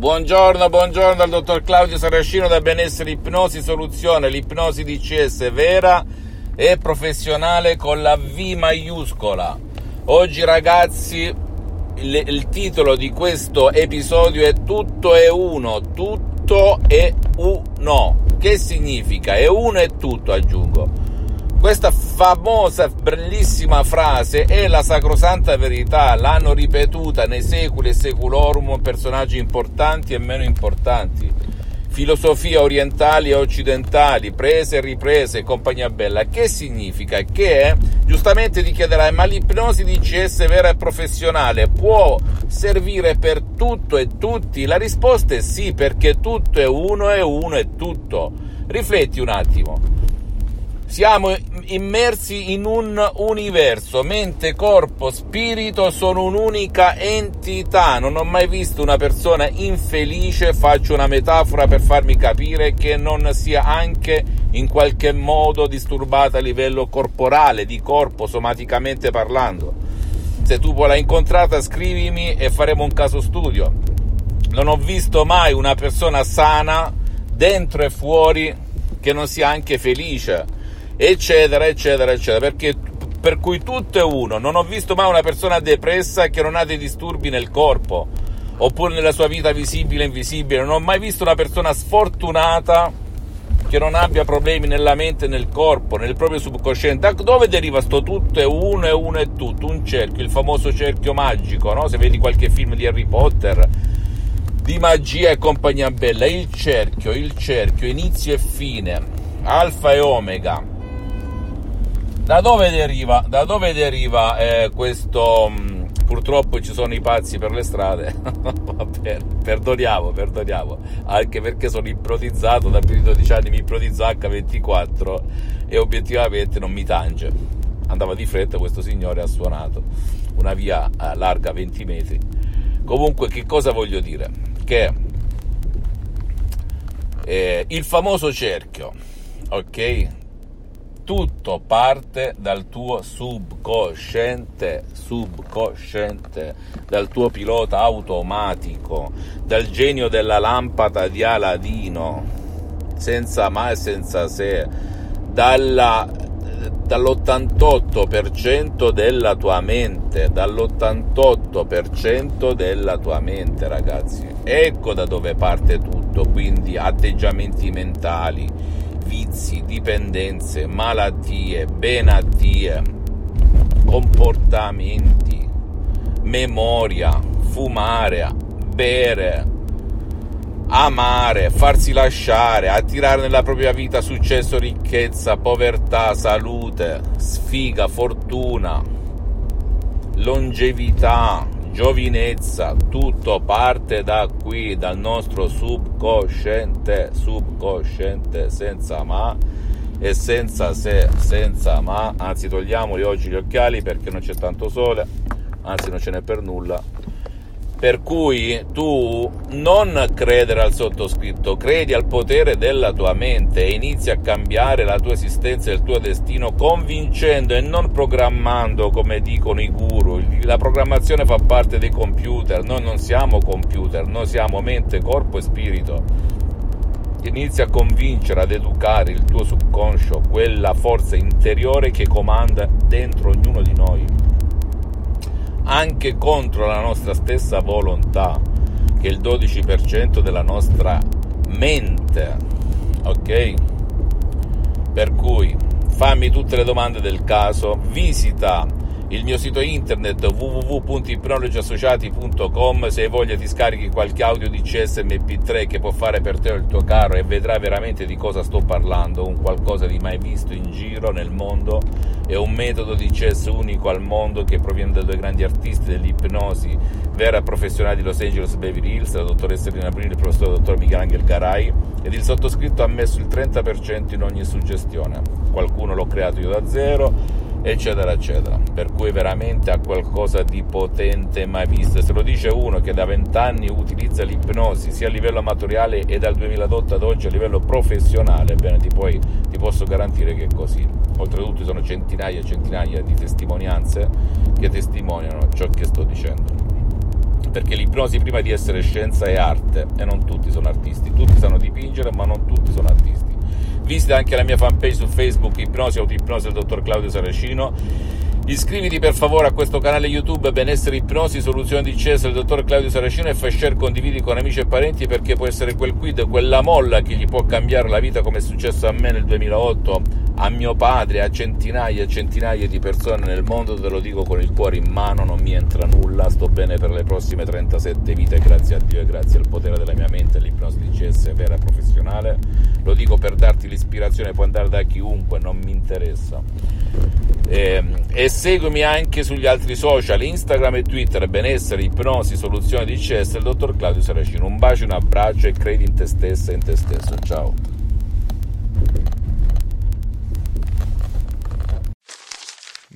Buongiorno, buongiorno dal dottor Claudio Saracino da Benessere Ipnosi Soluzione, l'ipnosi DCS vera e professionale con la V maiuscola. Oggi ragazzi il, il titolo di questo episodio è Tutto è uno, tutto è uno. Che significa? È uno e tutto aggiungo. Questa famosa, bellissima frase è la sacrosanta verità, l'hanno ripetuta nei secoli e seculorum personaggi importanti e meno importanti, filosofie orientali e occidentali, prese e riprese e compagnia bella. Che significa? Che giustamente ti chiederai, ma l'ipnosi di CS vera e professionale può servire per tutto e tutti? La risposta è sì, perché tutto è uno e uno è tutto. Rifletti un attimo. Siamo immersi in un universo, mente, corpo, spirito sono un'unica entità. Non ho mai visto una persona infelice, faccio una metafora per farmi capire che non sia anche in qualche modo disturbata a livello corporale, di corpo, somaticamente parlando. Se tu l'hai incontrata, scrivimi e faremo un caso studio. Non ho visto mai una persona sana, dentro e fuori, che non sia anche felice eccetera, eccetera, eccetera, perché per cui tutto è uno. Non ho visto mai una persona depressa che non ha dei disturbi nel corpo, oppure nella sua vita visibile e invisibile. Non ho mai visto una persona sfortunata che non abbia problemi nella mente nel corpo, nel proprio subconsciente. Da dove deriva sto tutto è uno e uno è tutto? Un cerchio, il famoso cerchio magico, no? Se vedi qualche film di Harry Potter, di magia e compagnia bella, il cerchio, il cerchio, inizio e fine, alfa e omega da dove deriva, da dove deriva eh, questo... Mm, purtroppo ci sono i pazzi per le strade, Vabbè, perdoniamo, perdoniamo, anche perché sono ipnotizzato da più di 12 anni, mi ipnotizzo H24 e obiettivamente non mi tange. Andava di fretta, questo signore ha suonato una via eh, larga 20 metri. Comunque, che cosa voglio dire? Che eh, il famoso cerchio, ok? Tutto parte dal tuo subconsciente, subconsciente, dal tuo pilota automatico, dal genio della lampada di Aladino, senza mai e senza se, dalla, dall'88% della tua mente, dall'88% della tua mente, ragazzi. Ecco da dove parte tutto, quindi atteggiamenti mentali vizi, dipendenze, malattie, benattie, comportamenti, memoria, fumare, bere, amare, farsi lasciare, attirare nella propria vita successo, ricchezza, povertà, salute, sfiga, fortuna, longevità, giovinezza, tutto parte da qui, dal nostro subconsciente, subconsciente senza ma e senza se, senza ma, anzi togliamoli oggi gli occhiali perché non c'è tanto sole, anzi non ce n'è per nulla per cui tu non credere al sottoscritto, credi al potere della tua mente e inizi a cambiare la tua esistenza e il tuo destino convincendo e non programmando come dicono i guru. La programmazione fa parte dei computer, noi non siamo computer, noi siamo mente, corpo e spirito. Inizi a convincere, ad educare il tuo subconscio, quella forza interiore che comanda dentro ognuno di noi anche contro la nostra stessa volontà, che è il 12% della nostra mente. Ok? Per cui fammi tutte le domande del caso, visita il mio sito internet www.ipnologiassociati.com se hai voglia ti scarichi qualche audio di CSMP3 che può fare per te o il tuo caro e vedrai veramente di cosa sto parlando, un qualcosa di mai visto in giro nel mondo, è un metodo di CS unico al mondo che proviene da due grandi artisti dell'ipnosi vera professionale di Los Angeles Beverly Hills, la dottoressa Rina Bruni, il professor dottor Michelangelo Garay. Ed il sottoscritto ha messo il 30% in ogni suggestione. Qualcuno l'ho creato io da zero eccetera eccetera. Per cui veramente ha qualcosa di potente mai visto. Se lo dice uno che da vent'anni utilizza l'ipnosi sia a livello amatoriale e dal 2008 ad oggi a livello professionale bene ti, puoi, ti posso garantire che è così. Oltretutto ci sono centinaia e centinaia di testimonianze che testimoniano ciò che sto dicendo. Perché l'ipnosi prima di essere scienza è arte e non tutti sono artisti. Tutti sanno dipingere ma non tutti sono artisti visita anche la mia fanpage su Facebook Ipnosi Autoipnosi del dottor Claudio Saracino. Iscriviti per favore a questo canale YouTube Benessere Ipnosi, Soluzione di CS del dottor Claudio Saracino e fai share, condividi con amici e parenti perché può essere quel quid, quella molla che gli può cambiare la vita come è successo a me nel 2008, a mio padre, a centinaia e centinaia di persone nel mondo, te lo dico con il cuore in mano, non mi entra nulla, sto bene per le prossime 37 vite, grazie a Dio e grazie al potere della mia mente, l'ipnosi di CS vera professionale, lo dico per darti l'ispirazione, può andare da chiunque, non mi interessa. E, ehm, e seguimi anche sugli altri social, Instagram e Twitter, benessere, ipnosi, soluzioni di CS, il dottor Claudio Saracino. Un bacio, un abbraccio e credi in te stessa e in te stesso. Ciao.